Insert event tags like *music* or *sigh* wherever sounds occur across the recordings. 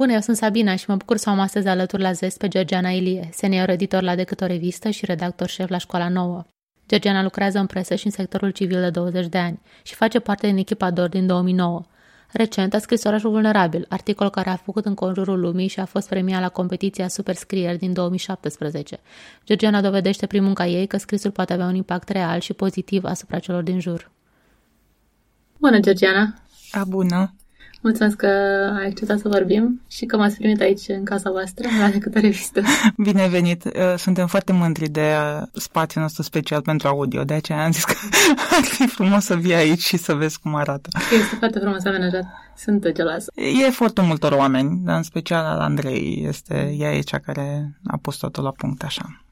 Bună, eu sunt Sabina și mă bucur să am astăzi alături la Zest pe Georgiana Ilie, senior editor la decât o revistă și redactor șef la Școala Nouă. Georgiana lucrează în presă și în sectorul civil de 20 de ani și face parte din echipa DOR din 2009. Recent a scris Orașul Vulnerabil, articol care a făcut în conjurul lumii și a fost premiat la competiția Superscrieri din 2017. Georgiana dovedește prin munca ei că scrisul poate avea un impact real și pozitiv asupra celor din jur. Bună, Georgiana! A, bună! Mulțumesc că ai acceptat să vorbim și că m-ați primit aici în casa voastră, la decât revistă. *laughs* Bine venit! Uh, suntem foarte mândri de uh, spațiul nostru special pentru audio, de aceea am zis că *laughs* ar fi frumos să vii aici și să vezi cum arată. Este foarte frumos amenajat. Sunt geloasă. E efortul multor oameni, dar în special al Andrei. Este, ea e cea care a pus totul la punct așa.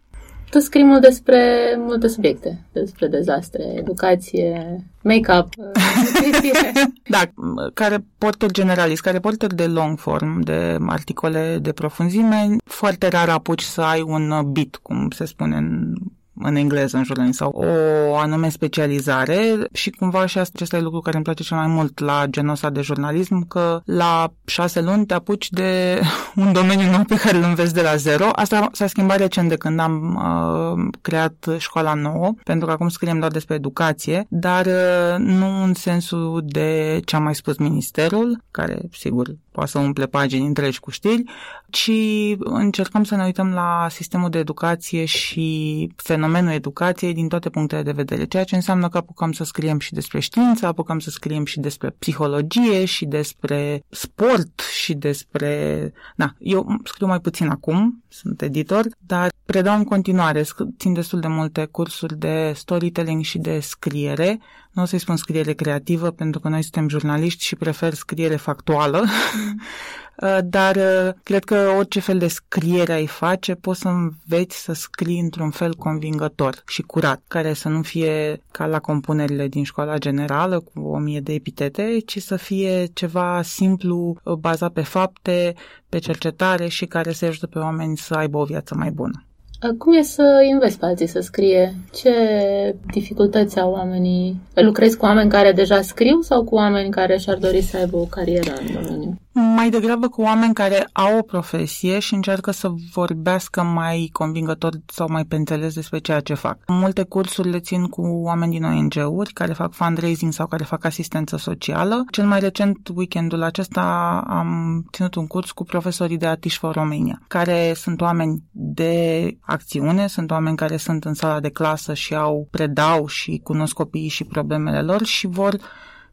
Tu scrii mult despre multe subiecte, despre dezastre, educație, make-up, *laughs* nutriție. da, ca reporter generalist, ca reporter de long form, de articole de profunzime, foarte rar apuci să ai un bit, cum se spune în în engleză în jurnalism sau o anume specializare și cumva și acesta e lucru care îmi place cel mai mult la genul ăsta de jurnalism, că la șase luni te apuci de *laughs* un domeniu nou pe care îl înveți de la zero. Asta s-a schimbat recent de când am uh, creat școala nouă, pentru că acum scriem doar despre educație, dar uh, nu în sensul de ce a mai spus ministerul, care sigur poate să umple pagini întregi cu știri, ci încercăm să ne uităm la sistemul de educație și fenomenul educației din toate punctele de vedere, ceea ce înseamnă că apucăm să scriem și despre știință, apucăm să scriem și despre psihologie și despre sport și despre... Na, eu scriu mai puțin acum, sunt editor, dar predau în continuare, țin destul de multe cursuri de storytelling și de scriere, nu o să-i spun scriere creativă, pentru că noi suntem jurnaliști și prefer scriere factuală, uh, *laughs* dar uh, cred că orice fel de scriere ai face, poți să înveți să scrii într-un fel convingător și curat, care să nu fie ca la compunerile din școala generală cu o mie de epitete, ci să fie ceva simplu, uh, bazat pe fapte, pe cercetare și care să ajute pe oameni să aibă o viață mai bună. Cum e să înveți pe alții să scrie? Ce dificultăți au oamenii? Lucrezi cu oameni care deja scriu sau cu oameni care și-ar dori să aibă o carieră în domeniu? Mai degrabă cu oameni care au o profesie și încearcă să vorbească mai convingător sau mai pe înțeles despre ceea ce fac. Multe cursuri le țin cu oameni din ONG-uri care fac fundraising sau care fac asistență socială. Cel mai recent, weekendul acesta, am ținut un curs cu profesorii de Atish for Romania, care sunt oameni de acțiune, sunt oameni care sunt în sala de clasă și au predau și cunosc copiii și problemele lor și vor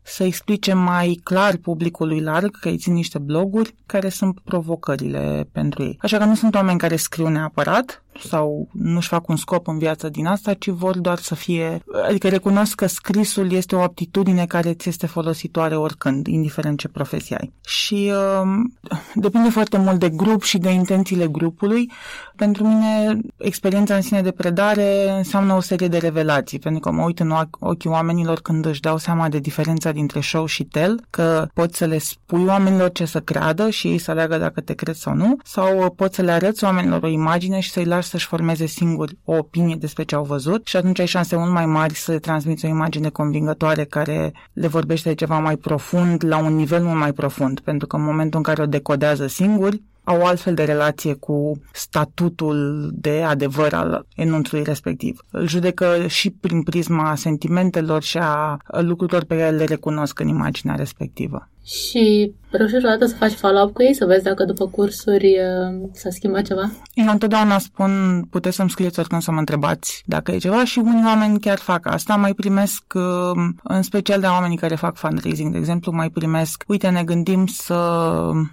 să explice mai clar publicului larg, că îi țin niște bloguri, care sunt provocările pentru ei. Așa că nu sunt oameni care scriu neapărat, sau nu-și fac un scop în viața din asta, ci vor doar să fie, adică recunosc că scrisul este o aptitudine care ți este folositoare oricând, indiferent ce profesie ai. Și uh, depinde foarte mult de grup și de intențiile grupului. Pentru mine, experiența în sine de predare înseamnă o serie de revelații, pentru că mă uit în ochii oamenilor când își dau seama de diferența dintre show și tell, că poți să le spui oamenilor ce să creadă și ei să aleagă dacă te cred sau nu, sau poți să le arăți oamenilor o imagine și să-i lași să-și formeze singuri o opinie despre ce au văzut și atunci ai șanse mult mai mari să le transmiți o imagine convingătoare care le vorbește de ceva mai profund, la un nivel mult mai profund, pentru că în momentul în care o decodează singuri, au o altfel de relație cu statutul de adevăr al enunțului respectiv. Îl judecă și prin prisma sentimentelor și a lucrurilor pe care le recunosc în imaginea respectivă. Și reușești odată să faci follow-up cu ei, să vezi dacă după cursuri uh, s-a schimbat ceva? Eu întotdeauna spun, puteți să-mi scrieți oricând să mă întrebați dacă e ceva și unii oameni chiar fac asta. Mai primesc, uh, în special de oamenii care fac fundraising, de exemplu, mai primesc, uite, ne gândim să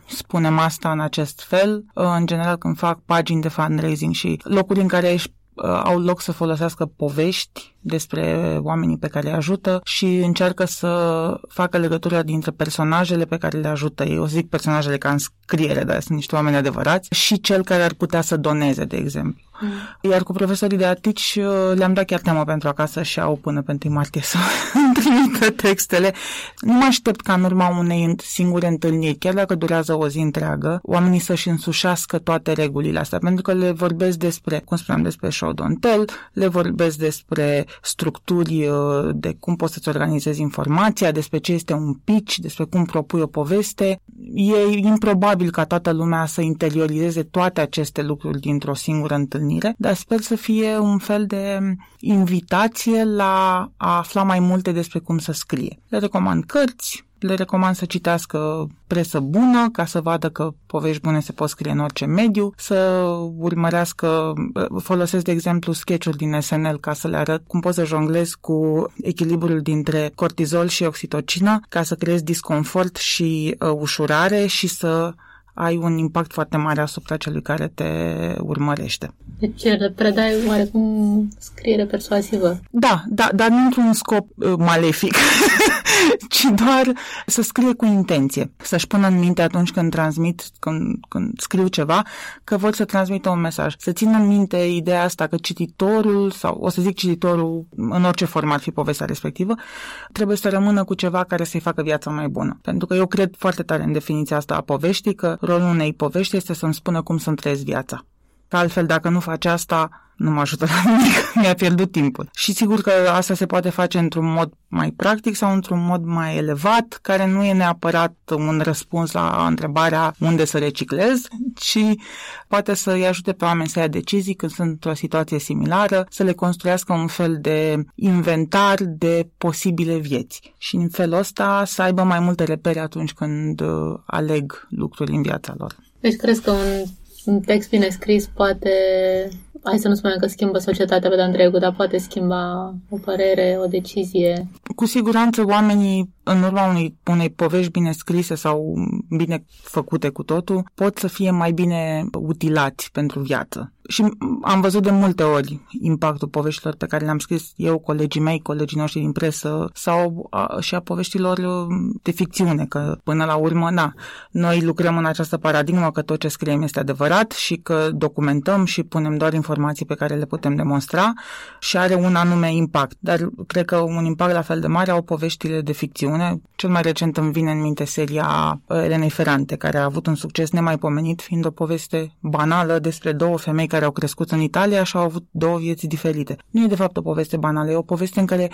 spunem asta în acest fel. Uh, în general, când fac pagini de fundraising și locuri în care ești au loc să folosească povești despre oamenii pe care îi ajută și încearcă să facă legătura dintre personajele pe care le ajută ei. O zic personajele ca în scriere, dar sunt niște oameni adevărați, și cel care ar putea să doneze, de exemplu. Mm. Iar cu profesorii de atici uh, le-am dat chiar temă pentru acasă și au până pentru martie *laughs* să trimită textele. Nu mă aștept ca în urma unei singure întâlniri, chiar dacă durează o zi întreagă, oamenii să-și însușească toate regulile astea, pentru că le vorbesc despre, cum spuneam, despre show don't tell, le vorbesc despre structuri uh, de cum poți să-ți organizezi informația, despre ce este un pitch, despre cum propui o poveste. e improbabil ca toată lumea să interiorizeze toate aceste lucruri dintr-o singură întâlnire, dar sper să fie un fel de invitație la a afla mai multe despre cum să scrie. Le recomand cărți, le recomand să citească presă bună ca să vadă că povești bune se pot scrie în orice mediu, să urmărească, folosesc de exemplu sketch-uri din SNL ca să le arăt cum poți să jonglezi cu echilibrul dintre cortizol și oxitocină ca să creezi disconfort și uh, ușurare și să ai un impact foarte mare asupra celui care te urmărește. Deci le predai oarecum scriere persuasivă. Da, da, dar nu într-un scop uh, malefic, *laughs* ci doar să scrie cu intenție. Să-și pună în minte atunci când transmit, când, când scriu ceva, că vor să transmită un mesaj. Să țină în minte ideea asta că cititorul, sau o să zic cititorul în orice format fi povestea respectivă, trebuie să rămână cu ceva care să-i facă viața mai bună. Pentru că eu cred foarte tare în definiția asta a poveștii, că rolul unei povești este să-mi spună cum să-mi trăiesc viața. Că altfel, dacă nu faci asta, nu mă ajută la nimic, *laughs* mi-a pierdut timpul. Și sigur că asta se poate face într-un mod mai practic sau într-un mod mai elevat, care nu e neapărat un răspuns la întrebarea unde să reciclez, ci poate să-i ajute pe oameni să ia decizii când sunt într-o situație similară, să le construiască un fel de inventar de posibile vieți. Și în felul ăsta să aibă mai multe repere atunci când uh, aleg lucruri în viața lor. Deci crezi că un, un text bine scris poate hai să nu spunem că schimbă societatea pe de întregul, dar poate schimba o părere, o decizie. Cu siguranță oamenii, în urma unei, unei povești bine scrise sau bine făcute cu totul, pot să fie mai bine utilați pentru viață. Și am văzut de multe ori impactul poveștilor pe care le-am scris eu, colegii mei, colegii noștri din presă sau a, și a poveștilor uh, de ficțiune, că până la urmă, na, noi lucrăm în această paradigmă că tot ce scriem este adevărat și că documentăm și punem doar informații pe care le putem demonstra și are un anume impact. Dar cred că un impact la fel de mare au poveștile de ficțiune. Cel mai recent îmi vine în minte seria uh, Elenei Ferrante, care a avut un succes nemaipomenit, fiind o poveste banală despre două femei care au crescut în Italia și au avut două vieți diferite. Nu e de fapt o poveste banală, e o poveste în care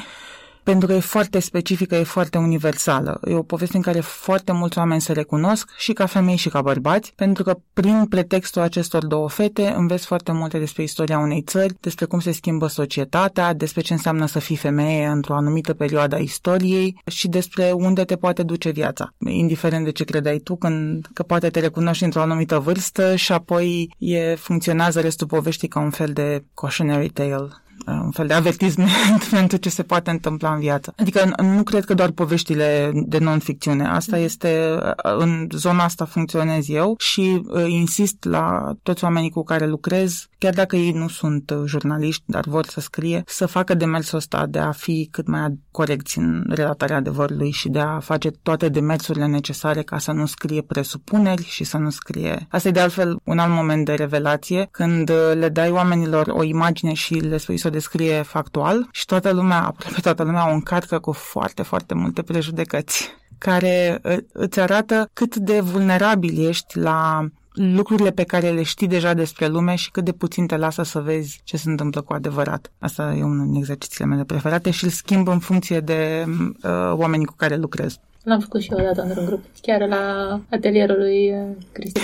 pentru că e foarte specifică, e foarte universală. E o poveste în care foarte mulți oameni se recunosc, și ca femei și ca bărbați, pentru că prin pretextul acestor două fete înveți foarte multe despre istoria unei țări, despre cum se schimbă societatea, despre ce înseamnă să fii femeie într-o anumită perioadă a istoriei și despre unde te poate duce viața. Indiferent de ce credeai tu, când, că poate te recunoști într-o anumită vârstă și apoi e, funcționează restul poveștii ca un fel de cautionary tale un fel de avertisment *laughs* pentru ce se poate întâmpla în viață. Adică nu cred că doar poveștile de non-ficțiune. Asta mm. este, în zona asta funcționez eu și uh, insist la toți oamenii cu care lucrez, chiar dacă ei nu sunt uh, jurnaliști, dar vor să scrie, să facă demersul ăsta de a fi cât mai corecți în relatarea adevărului și de a face toate demersurile necesare ca să nu scrie presupuneri și să nu scrie... Asta e de altfel un alt moment de revelație, când uh, le dai oamenilor o imagine și le spui să o descrie factual și toată lumea, aproape toată lumea o încarcă cu foarte, foarte multe prejudecăți care îți arată cât de vulnerabil ești la lucrurile pe care le știi deja despre lume și cât de puțin te lasă să vezi ce se întâmplă cu adevărat. Asta e unul din exercițiile mele preferate și îl schimb în funcție de uh, oamenii cu care lucrez. L-am făcut și eu odată într-un grup, chiar la atelierul lui uh, Cristi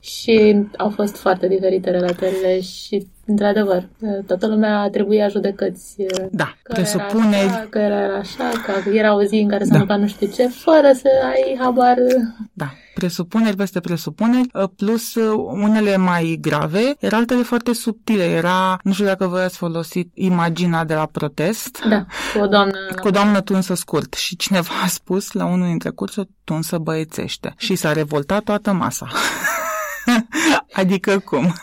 Și au fost foarte diferite relatările și Într-adevăr, toată lumea trebuia judecăți. Da, că presupune... Era așa, că era așa, că era o zi în care s-a da. întâmplat nu știu ce, fără să ai habar. Da, presupuneri peste presupuneri, plus unele mai grave, era altele foarte subtile. Era, nu știu dacă voi ați folosit imaginea de la protest. Da, cu o doamnă... *laughs* Cu o doamnă tunsă scurt. Și cineva a spus la unul dintre cursuri, tunsă băiețește. Și s-a revoltat toată masa. *laughs* *laughs* adică cum?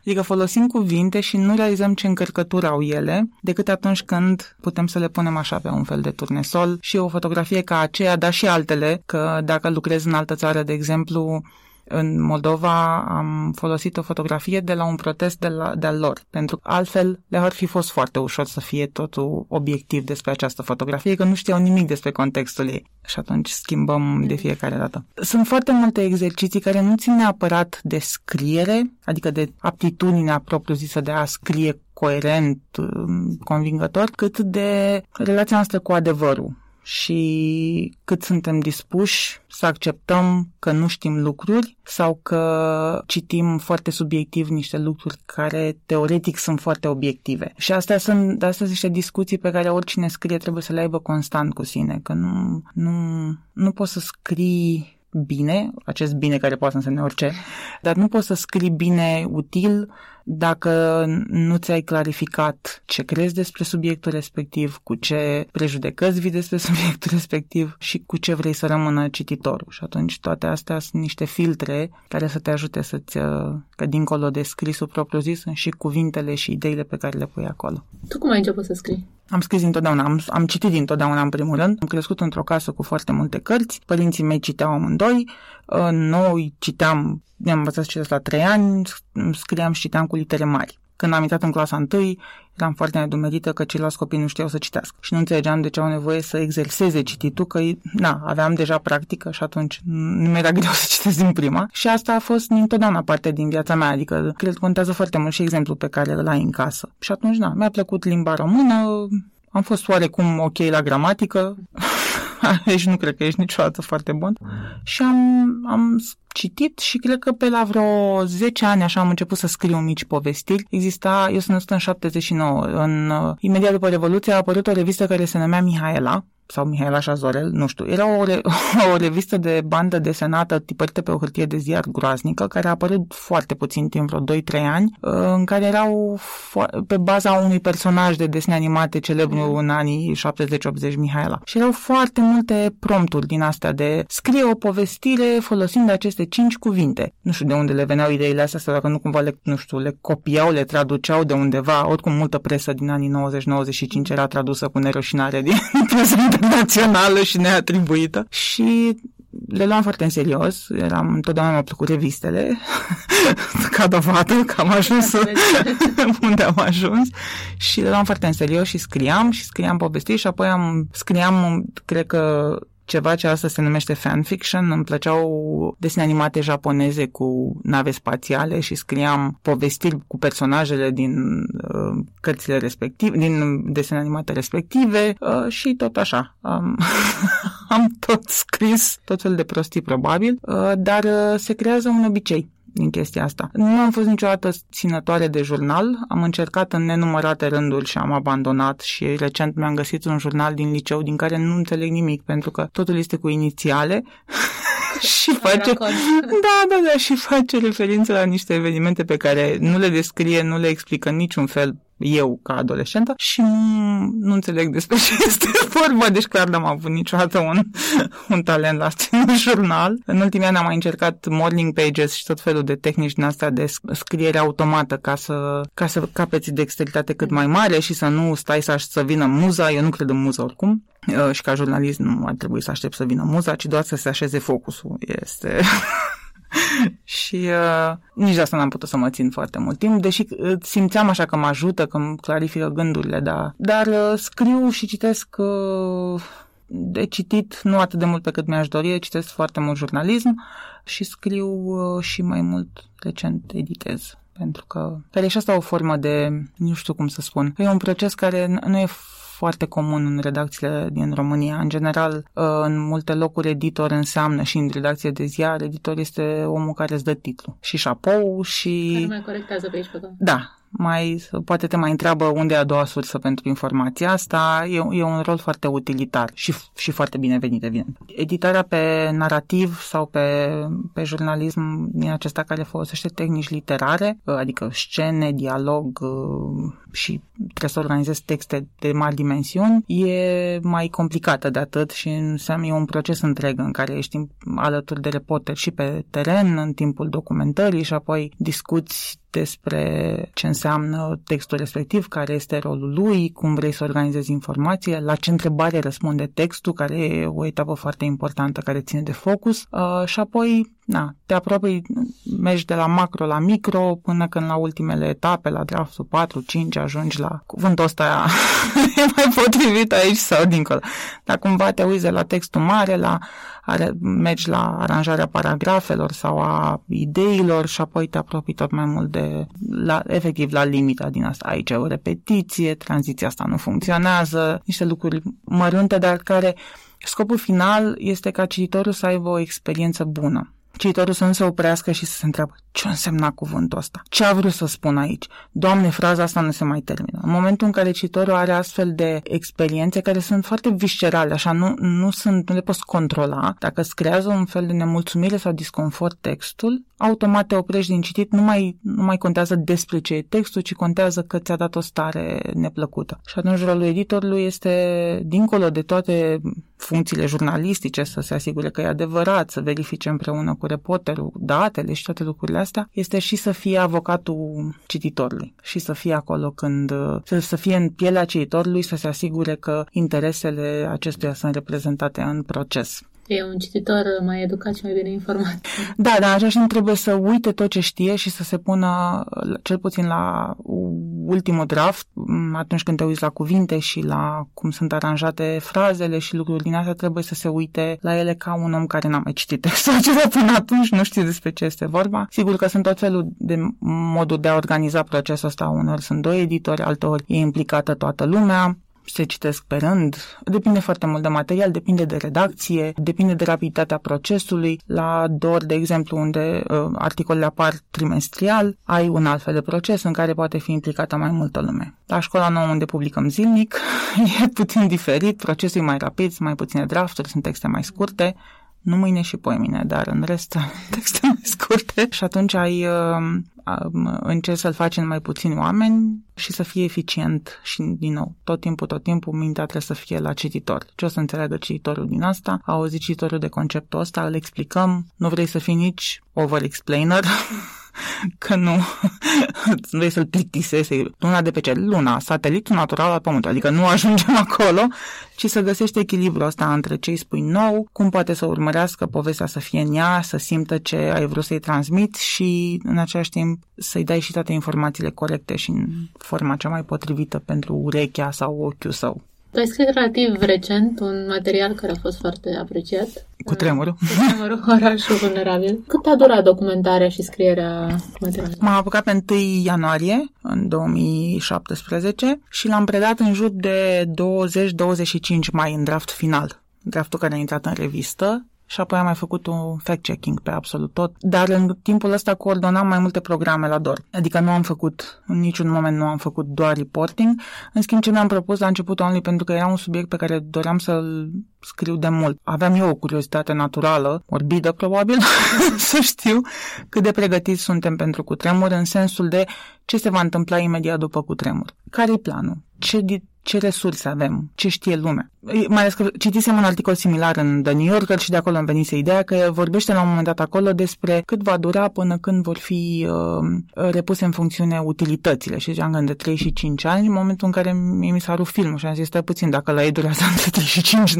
Adică folosim cuvinte și nu realizăm ce încărcătură au ele, decât atunci când putem să le punem așa pe un fel de turnesol și o fotografie ca aceea, dar și altele, că dacă lucrezi în altă țară, de exemplu, în Moldova am folosit o fotografie de la un protest de la, de-al lor, pentru că altfel le-ar fi fost foarte ușor să fie totul obiectiv despre această fotografie, că nu știau nimic despre contextul ei. Și atunci schimbăm de fiecare dată. Sunt foarte multe exerciții care nu țin neapărat de scriere, adică de aptitudinea propriu-zisă de a scrie coerent, convingător, cât de relația noastră cu adevărul și cât suntem dispuși să acceptăm că nu știm lucruri sau că citim foarte subiectiv niște lucruri care teoretic sunt foarte obiective. Și astea sunt, astea sunt niște discuții pe care oricine scrie trebuie să le aibă constant cu sine, că nu, nu, nu poți să scrii bine, acest bine care poate să însemne orice, dar nu poți să scrii bine util dacă nu ți-ai clarificat ce crezi despre subiectul respectiv, cu ce prejudecăți vii despre *laughs* subiectul respectiv și cu ce vrei să rămână cititorul. Și atunci toate astea sunt niște filtre care să te ajute să-ți, uh, că dincolo de scrisul propriu-zis, sunt și cuvintele și ideile pe care le pui acolo. Tu cum ai început să scrii? Am scris întotdeauna, am, am citit întotdeauna în primul rând. Am crescut într-o casă cu foarte multe cărți, părinții mei citeau amândoi, uh, noi citeam, ne-am învățat să citesc la trei ani, scriam și citeam cu litere mari. Când am intrat în clasa 1, eram foarte nedumerită că ceilalți copii nu știau să citească și nu înțelegeam de ce au nevoie să exerseze cititul, că na, aveam deja practică și atunci nu mi-era greu *laughs* să citesc din prima și asta a fost întotdeauna parte din viața mea, adică cred că contează foarte mult și exemplul pe care îl ai în casă. Și atunci, na, mi-a plăcut limba română, am fost oarecum ok la gramatică, *laughs* *laughs* deci nu cred că ești niciodată foarte bun. Și am, am citit și cred că pe la vreo 10 ani așa am început să scriu mici povestiri. Exista, eu sunt născut în 79, în, uh, imediat după Revoluție a apărut o revistă care se numea Mihaela, sau Mihaela Șazorel, nu știu. Era o, re- *laughs* o revistă de bandă desenată tipărită pe o hârtie de ziar groaznică, care a apărut foarte puțin timp, vreo 2-3 ani, uh, în care erau fo- pe baza unui personaj de desene animate celebru în anii 70-80, Mihaela. Și erau foarte multe prompturi din astea de scrie o povestire folosind aceste cinci cuvinte. Nu știu de unde le veneau ideile astea, sau dacă nu cumva le, nu știu, le copiau, le traduceau de undeva, oricum multă presă din anii 90-95 era tradusă cu neroșinare din *laughs* prezent internațională și neatribuită. Și le luam foarte în serios, eram întotdeauna mi-au plăcut revistele, *laughs* ca dovadă că am ajuns *laughs* unde am ajuns. Și le luam foarte în serios și scriam și scriam povestiri și apoi am scriam, cred că ceva ce astăzi se numește fanfiction. Îmi plăceau desene animate japoneze cu nave spațiale și scriam povestiri cu personajele din uh, cărțile respective, din desene animate respective uh, și tot așa. Um, *laughs* am tot scris tot fel de prostii probabil, uh, dar uh, se creează un obicei din chestia asta. Nu am fost niciodată ținătoare de jurnal, am încercat în nenumărate rânduri și am abandonat și recent mi-am găsit un jurnal din liceu din care nu înțeleg nimic pentru că totul este cu inițiale *laughs* *laughs* și face *laughs* da, da, da, și face referință la niște evenimente pe care nu le descrie, nu le explică în niciun fel eu ca adolescentă și nu înțeleg despre ce *laughs* este vorba, deci clar n-am avut niciodată un, un talent la în jurnal. În ultimii ani am mai încercat morning pages și tot felul de tehnici din astea de scriere automată ca să, ca să capeți dexteritate cât mai mare și să nu stai să, să vină muza, eu nu cred în muză oricum. uh, și ca jurnalist nu ar trebui să aștept să vină muza, ci doar să se așeze focusul. Este *laughs* și uh, nici de asta n-am putut să mă țin foarte mult timp, deși uh, simțeam așa că mă ajută, că îmi clarifică gândurile, da. Dar uh, scriu și citesc uh, de citit nu atât de mult pe cât mi-aș dori, citesc foarte mult jurnalism și scriu uh, și mai mult recent editez pentru că care e și asta o formă de, nu știu cum să spun, e un proces care nu e foarte comun în redacțiile din România. În general, uh, în multe locuri editor înseamnă și în redacție de ziar, editor este omul care îți dă titlu și șapou și... Care mai corectează pe aici pe Da, mai, poate te mai întreabă unde e a doua sursă pentru informația asta. E, e un rol foarte utilitar și, și foarte binevenit, evident. Editarea pe narrativ sau pe, pe jurnalism din acesta care folosește tehnici literare, adică scene, dialog și trebuie să organizezi texte de mari dimensiuni, e mai complicată de atât și înseamnă e un proces întreg în care ești alături de reporter și pe teren în timpul documentării și apoi discuți despre ce înseamnă textul respectiv, care este rolul lui, cum vrei să organizezi informație, la ce întrebare răspunde textul, care e o etapă foarte importantă care ține de focus uh, și apoi na, te apropii, mergi de la macro la micro până când la ultimele etape, la draftul 4-5, ajungi la cuvântul ăsta *laughs* e mai potrivit aici sau dincolo. Dar cumva te uiți de la textul mare la are, mergi la aranjarea paragrafelor sau a ideilor și apoi te apropii tot mai mult de, la, efectiv, la limita din asta. Aici e o repetiție, tranziția asta nu funcționează, niște lucruri mărunte, dar care scopul final este ca cititorul să aibă o experiență bună cititorul să nu se oprească și să se întreabă ce însemna cuvântul ăsta? Ce a vrut să spun aici? Doamne, fraza asta nu se mai termină. În momentul în care cititorul are astfel de experiențe care sunt foarte viscerale, așa, nu, nu, sunt, nu le poți controla, dacă îți creează un fel de nemulțumire sau disconfort textul, automat te oprești din citit, nu mai, nu mai contează despre ce e textul, ci contează că ți-a dat o stare neplăcută. Și atunci rolul editorului este, dincolo de toate funcțiile jurnalistice, să se asigure că e adevărat, să verifice împreună cu reporterul datele și toate lucrurile astea, este și să fie avocatul cititorului și să fie acolo când, să, să fie în pielea cititorului, să se asigure că interesele acestuia sunt reprezentate în proces. E un cititor mai educat și mai bine informat. *laughs* Da, dar în același timp trebuie să uite tot ce știe și să se pună, cel puțin la ultimul draft, atunci când te uiți la cuvinte și la cum sunt aranjate frazele și lucruri din astea, trebuie să se uite la ele ca un om care n-a mai citit *laughs* textul acesta până atunci, nu știe despre ce este vorba. Sigur că sunt tot felul de moduri de a organiza procesul ăsta. Unor sunt doi editori, altor e implicată toată lumea se citesc pe rând. Depinde foarte mult de material, depinde de redacție, depinde de rapiditatea procesului. La DOR, de exemplu, unde uh, articolele apar trimestrial, ai un alt fel de proces în care poate fi implicată mai multă lume. La școala nouă, unde publicăm zilnic, *laughs* e puțin diferit, procesul e mai rapid, sunt mai puține drafturi, sunt texte mai scurte, nu mâine și poimine, dar în rest *laughs* texte mai scurte și atunci ai uh, încerci să-l faci în mai puțini oameni și să fie eficient și, din nou, tot timpul, tot timpul, mintea trebuie să fie la cititor. Ce o să înțeleagă cititorul din asta? A auzit cititorul de conceptul ăsta, îl explicăm, nu vrei să fii nici over-explainer, *laughs* *laughs* că nu *laughs* vrei să-l plictisezi. Luna de pe cer, luna, satelitul natural al Pământului, adică nu ajungem *laughs* acolo, ci să găsești echilibrul ăsta între ce îi spui nou, cum poate să urmărească povestea să fie în ea, să simtă ce ai vrut să-i transmiți și în același timp să-i dai și toate informațiile corecte și în forma cea mai potrivită pentru urechea sau ochiul său. Tu ai scris relativ recent un material care a fost foarte apreciat. Cu tremurul. Cu tremurul, *laughs* orașul vulnerabil. Cât a durat documentarea și scrierea materialului? M-am apucat pe 1 ianuarie, în 2017, și l-am predat în jur de 20-25 mai în draft final draftul care a intrat în revistă și apoi am mai făcut un fact-checking pe absolut tot, dar în timpul ăsta coordonam mai multe programe la DOR. Adică nu am făcut, în niciun moment nu am făcut doar reporting, în schimb ce mi-am propus la început only pentru că era un subiect pe care doream să-l scriu de mult. Aveam eu o curiozitate naturală, morbidă probabil, *laughs* să știu cât de pregătiți suntem pentru cutremur în sensul de ce se va întâmpla imediat după cutremur. Care-i planul? Ce ce resurse avem, ce știe lumea. Mai ales că citisem un articol similar în The New Yorker și de acolo îmi venise ideea că vorbește la un moment dat acolo despre cât va dura până când vor fi uh, repuse în funcțiune utilitățile și ziceam că între 3 și 5 ani, în momentul în care mi s-a rupt filmul și am zis, stai puțin, dacă la ei durează între 3 și 5,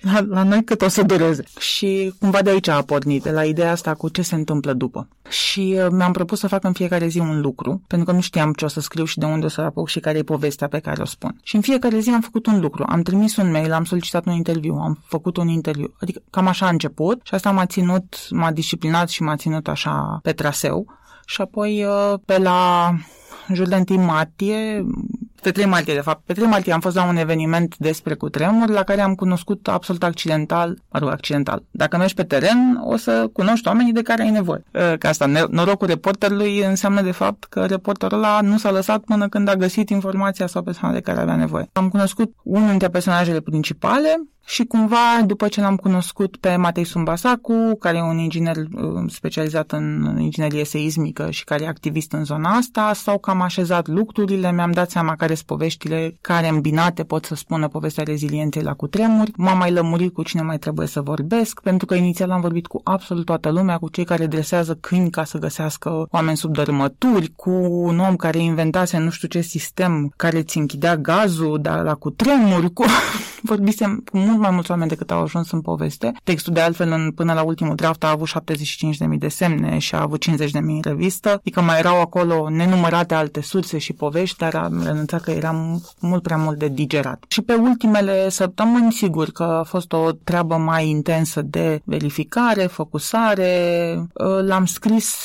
la, la noi cât o să dureze. Și cumva de aici a pornit, de la ideea asta cu ce se întâmplă după. Și uh, mi-am propus să fac în fiecare zi un lucru, pentru că nu știam ce o să scriu și de unde o să apuc și care e povestea pe care o spun. Și în fiecare zi am făcut un lucru. Am trimis un mail, am solicitat un interviu, am făcut un interviu. Adică cam așa a început și asta m-a ținut, m-a disciplinat și m-a ținut așa pe traseu. Și apoi uh, pe la jur de 1 martie, pe 3 martie, de fapt. Pe 3 martie am fost la un eveniment despre cutremur la care am cunoscut absolut accidental, mă rog, accidental. Dacă mergi pe teren, o să cunoști oamenii de care ai nevoie. Ă, că asta, norocul reporterului înseamnă de fapt că reporterul ăla nu s-a lăsat până când a găsit informația sau persoana de care avea nevoie. Am cunoscut unul dintre personajele principale, și cumva, după ce l-am cunoscut pe Matei Sumbasacu, care e un inginer uh, specializat în inginerie seismică și care e activist în zona asta, s-au cam așezat lucrurile, mi-am dat seama care sunt poveștile care îmbinate pot să spună povestea rezilienței la cutremuri. M-am mai lămurit cu cine mai trebuie să vorbesc, pentru că inițial am vorbit cu absolut toată lumea, cu cei care dresează câini ca să găsească oameni sub dărâmături, cu un om care inventase nu știu ce sistem care ți închidea gazul, dar la cutremuri, cu *laughs* vorbisem cu mult mai mulți oameni decât au ajuns în poveste. Textul de altfel în, până la ultimul draft a avut 75.000 de semne și a avut 50.000 în revistă, adică mai erau acolo nenumărate alte surse și povești, dar am renunțat că era mult prea mult de digerat. Și pe ultimele săptămâni, sigur că a fost o treabă mai intensă de verificare, focusare. L-am scris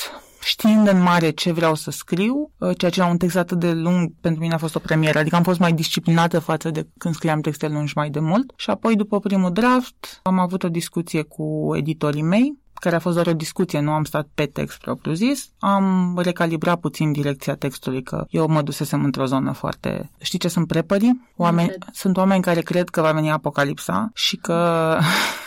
știind în mare ce vreau să scriu, uh, ceea ce la un text atât de lung pentru mine a fost o premieră, adică am fost mai disciplinată față de când scriam texte lungi mai de mult. Și apoi după primul draft am avut o discuție cu editorii mei care a fost doar o discuție, nu am stat pe text propriu-zis, am recalibrat puțin direcția textului, că eu mă dusesem într-o zonă foarte... Știi ce sunt prepării? Oameni... Sunt oameni care cred că va veni apocalipsa și că *laughs*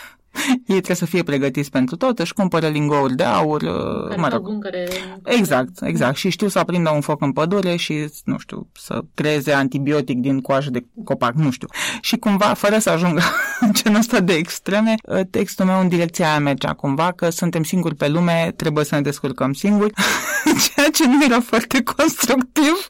ei trebuie să fie pregătiți pentru tot, își cumpără lingouri de aur, care mă rog. Buncăre... Exact, exact. Și știu să aprindă un foc în pădure și, nu știu, să creeze antibiotic din coajă de copac, nu știu. Și cumva, fără să ajungă *laughs* în genul ăsta de extreme, textul meu în direcția aia mergea cumva, că suntem singuri pe lume, trebuie să ne descurcăm singuri, *laughs* ceea ce nu era foarte constructiv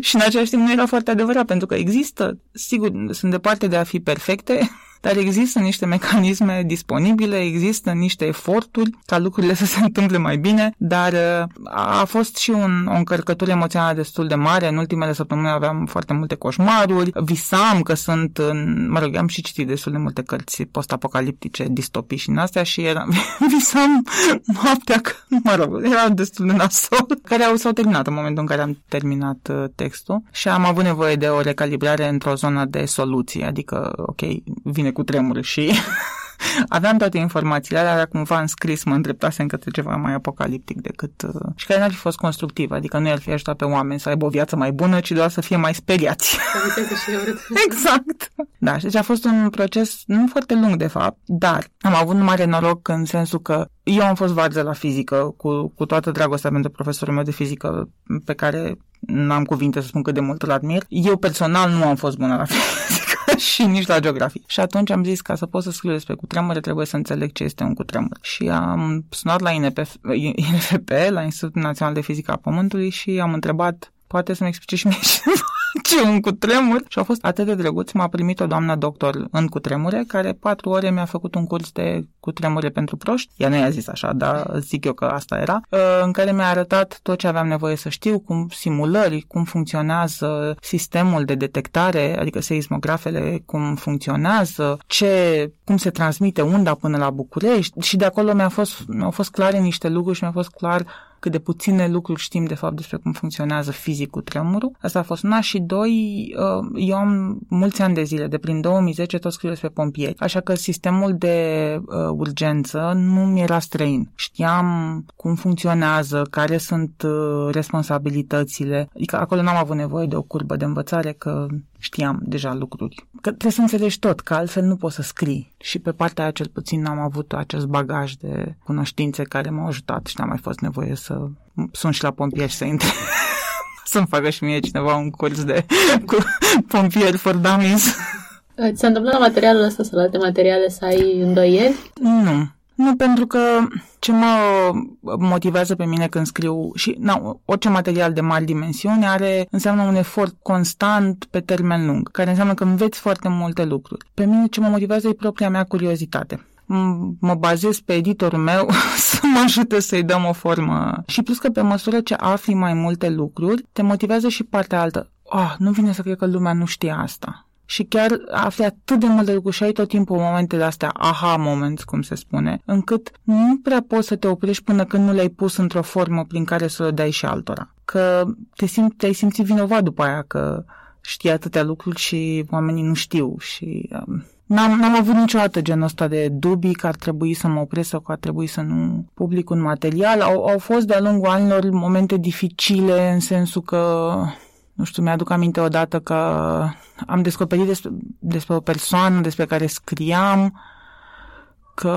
și în același timp nu era foarte adevărat, pentru că există, sigur, sunt departe de a fi perfecte, dar există niște mecanisme disponibile, există niște eforturi ca lucrurile să se întâmple mai bine, dar uh, a fost și un, o încărcătură emoțională destul de mare. În ultimele săptămâni aveam foarte multe coșmaruri, visam că sunt în, mă rog, am și citit destul de multe cărți post-apocaliptice, distopii și în astea și era, *laughs* visam noaptea, că, mă rog, era destul de nasol, care au s-au terminat în momentul în care am terminat uh, textul și am avut nevoie de o recalibrare într-o zonă de soluție, adică, ok, vine mine cu tremur și *laughs* aveam toate informațiile alea, dar cumva în scris mă îndreptasem către ceva mai apocaliptic decât... Uh, și care n-ar fi fost constructiv, adică nu i-ar fi ajutat pe oameni să aibă o viață mai bună, ci doar să fie mai speriați. *laughs* exact. Da, și deci a fost un proces nu foarte lung, de fapt, dar am avut un mare noroc în sensul că eu am fost varză la fizică, cu, cu toată dragostea pentru profesorul meu de fizică, pe care n-am cuvinte să spun cât de mult îl admir. Eu personal nu am fost bună la fizică *laughs* și nici la geografie. Și atunci am zis, ca să pot să scriu despre cutremure, trebuie să înțeleg ce este un cutremur. Și am sunat la INPF, INFP, la Institutul Național de Fizică a Pământului și am întrebat poate să-mi explice și mie *laughs* ce un cutremur. Și a fost atât de drăguț, m-a primit o doamnă doctor în cutremure, care patru ore mi-a făcut un curs de cutremure pentru proști. Ea nu i-a zis așa, dar zic eu că asta era, uh, în care mi-a arătat tot ce aveam nevoie să știu, cum simulări, cum funcționează sistemul de detectare, adică seismografele, cum funcționează, ce, cum se transmite unda până la București și de acolo mi-a fost, mi-au fost clare niște lucruri și mi-a fost clar cât de puține lucruri știm de fapt despre cum funcționează fizic cu tremurul. Asta a fost una și doi, uh, eu am mulți ani de zile, de prin 2010 tot scriu despre pompieri, așa că sistemul de uh, urgență nu mi era străin. Știam cum funcționează, care sunt uh, responsabilitățile, adică acolo n-am avut nevoie de o curbă de învățare, că știam deja lucruri. Că trebuie să înțelegi tot, că altfel nu poți să scrii. Și pe partea aia cel puțin am avut acest bagaj de cunoștințe care m-au ajutat și n-am mai fost nevoie să sun și la pompieri să intre. *laughs* să-mi facă și mie cineva un curs de cu pompieri for dummies. Ți s-a întâmplat la materialul ăsta sau la alte materiale să ai îndoieli? Nu. Nu, pentru că ce mă motivează pe mine când scriu și na, orice material de mari dimensiuni are, înseamnă un efort constant pe termen lung, care înseamnă că înveți foarte multe lucruri. Pe mine ce mă motivează e propria mea curiozitate mă bazez pe editorul meu *laughs* să mă ajute să-i dăm o formă. Și plus că pe măsură ce afli mai multe lucruri, te motivează și partea altă. Oh, nu vine să cred că lumea nu știe asta și chiar afli atât de multe lucruri și ai tot timpul momentele astea, aha moments, cum se spune, încât nu prea poți să te oprești până când nu le-ai pus într-o formă prin care să le dai și altora. Că te simți, te-ai simțit vinovat după aia că știi atâtea lucruri și oamenii nu știu și... Um, N-am, n-am avut niciodată genul ăsta de dubii că ar trebui să mă opresc sau că ar trebui să nu public un material. Au, au fost de-a lungul anilor momente dificile în sensul că nu știu, mi-aduc aminte odată că am descoperit despre, despre o persoană despre care scriam că...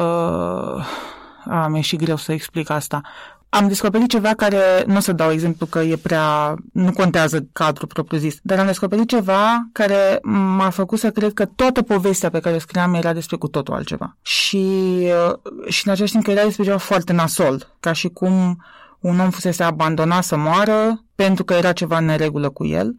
A, mi-e și greu să explic asta. Am descoperit ceva care, nu o să dau exemplu că e prea, nu contează cadrul propriu-zis, dar am descoperit ceva care m-a făcut să cred că toată povestea pe care o scriam era despre cu totul altceva. Și, și în același timp că era despre ceva foarte nasol, ca și cum un om fusese abandonat să moară pentru că era ceva în neregulă cu el,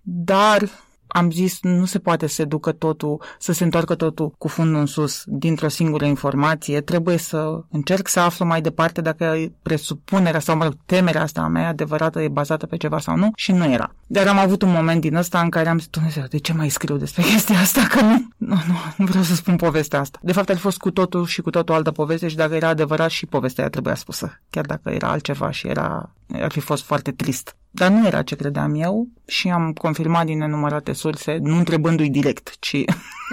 dar am zis nu se poate să se ducă totul, să se întoarcă totul cu fundul în sus dintr-o singură informație, trebuie să încerc să aflu mai departe dacă presupunerea sau, mă rog, temerea asta a mea adevărată e bazată pe ceva sau nu și nu era. Dar am avut un moment din ăsta în care am zis, Dumnezeu, de ce mai scriu despre *laughs* chestia asta? Că nu, nu, nu, nu vreau să spun povestea asta. De fapt, ar fi fost cu totul și cu totul altă poveste și dacă era adevărat și povestea aia trebuia spusă. Chiar dacă era altceva și era, ar fi fost foarte trist. Dar nu era ce credeam eu și am confirmat din nenumărate surse, nu întrebându-i direct, ci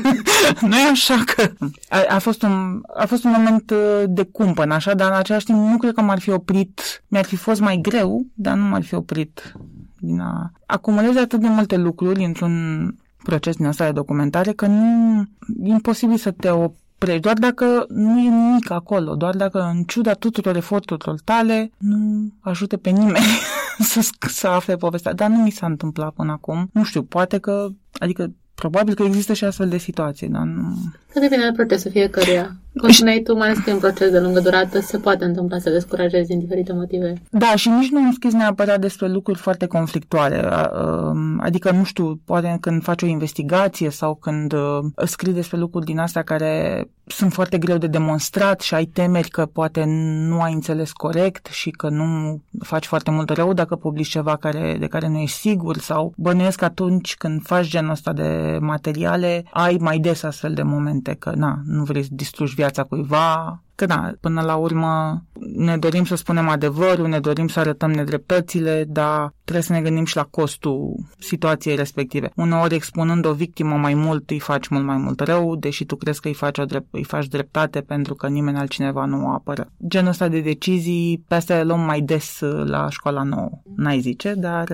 *laughs* nu e așa că... A, a, fost un, a fost un moment uh, de cumpăn, așa, dar în același timp nu cred că m-ar fi oprit, mi-ar fi fost mai greu, dar nu m-ar fi oprit din a... Acumulez atât de multe lucruri într-un proces din asta de documentare că nu e imposibil să te oprești, doar dacă nu e nimic acolo, doar dacă în ciuda tuturor eforturilor tale nu ajută pe nimeni *laughs* să, să afle povestea. Dar nu mi s-a întâmplat până acum. Nu știu, poate că, adică Probabil că există și astfel de situații, dar nu... Că depinde de procesul fiecăruia. Cum spuneai tu, mai ales că un proces de lungă durată, se poate întâmpla să descurajezi din diferite motive. Da, și nici nu am scris neapărat despre lucruri foarte conflictuale. Um, adică, nu știu, poate când faci o investigație sau când uh, scrii despre lucruri din astea care sunt foarte greu de demonstrat și ai temeri că poate nu ai înțeles corect și că nu faci foarte mult rău dacă publici ceva care, de care nu ești sigur sau bănuiesc atunci când faci genul ăsta de materiale, ai mai des astfel de momente că na, nu vrei să distrugi viața cuiva, Că da, până la urmă ne dorim să spunem adevărul, ne dorim să arătăm nedreptățile, dar trebuie să ne gândim și la costul situației respective. Uneori expunând o victimă mai mult îi faci mult mai mult rău, deși tu crezi că îi faci, o drept, îi faci dreptate pentru că nimeni altcineva nu o apără. Genul ăsta de decizii, pe astea le luăm mai des la școala nouă, n-ai zice, dar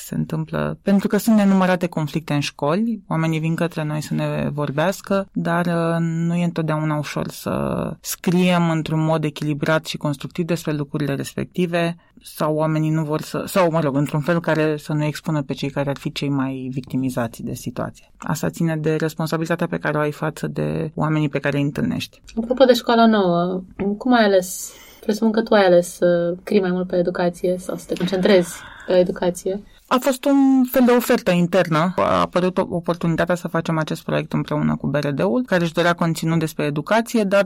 se întâmplă, pentru că sunt nenumărate conflicte în școli, oamenii vin către noi să ne vorbească, dar uh, nu e întotdeauna ușor să scriem într-un mod echilibrat și constructiv despre lucrurile respective sau oamenii nu vor să, sau mă rog, într-un fel care să nu expună pe cei care ar fi cei mai victimizați de situație. Asta ține de responsabilitatea pe care o ai față de oamenii pe care îi întâlnești. Apropo de școala nouă, cum ai ales Presupun că tu ai ales să scrii mai mult pe educație sau să te concentrezi pe educație. A fost un fel de ofertă internă. A apărut oportunitatea să facem acest proiect împreună cu BRD-ul, care își dorea conținut despre educație, dar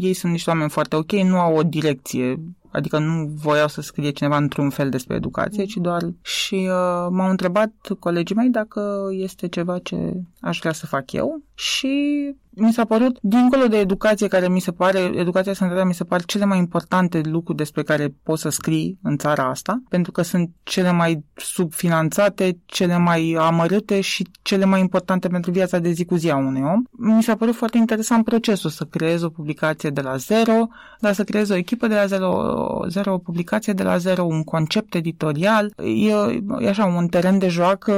ei sunt niște oameni foarte ok, nu au o direcție Adică nu voiau să scrie cineva într-un fel despre educație, ci doar... Și uh, m-au întrebat colegii mei dacă este ceva ce aș vrea să fac eu și mi s-a părut, dincolo de educație care mi se pare, educația sănătatea mi se pare cele mai importante lucruri despre care poți să scrii în țara asta, pentru că sunt cele mai subfinanțate, cele mai amărâte și cele mai importante pentru viața de zi cu zi a unui om. Mi s-a părut foarte interesant procesul să creez o publicație de la zero, dar să creez o echipă de la zero, zero o publicație de la zero, un concept editorial. E, e așa un teren de joacă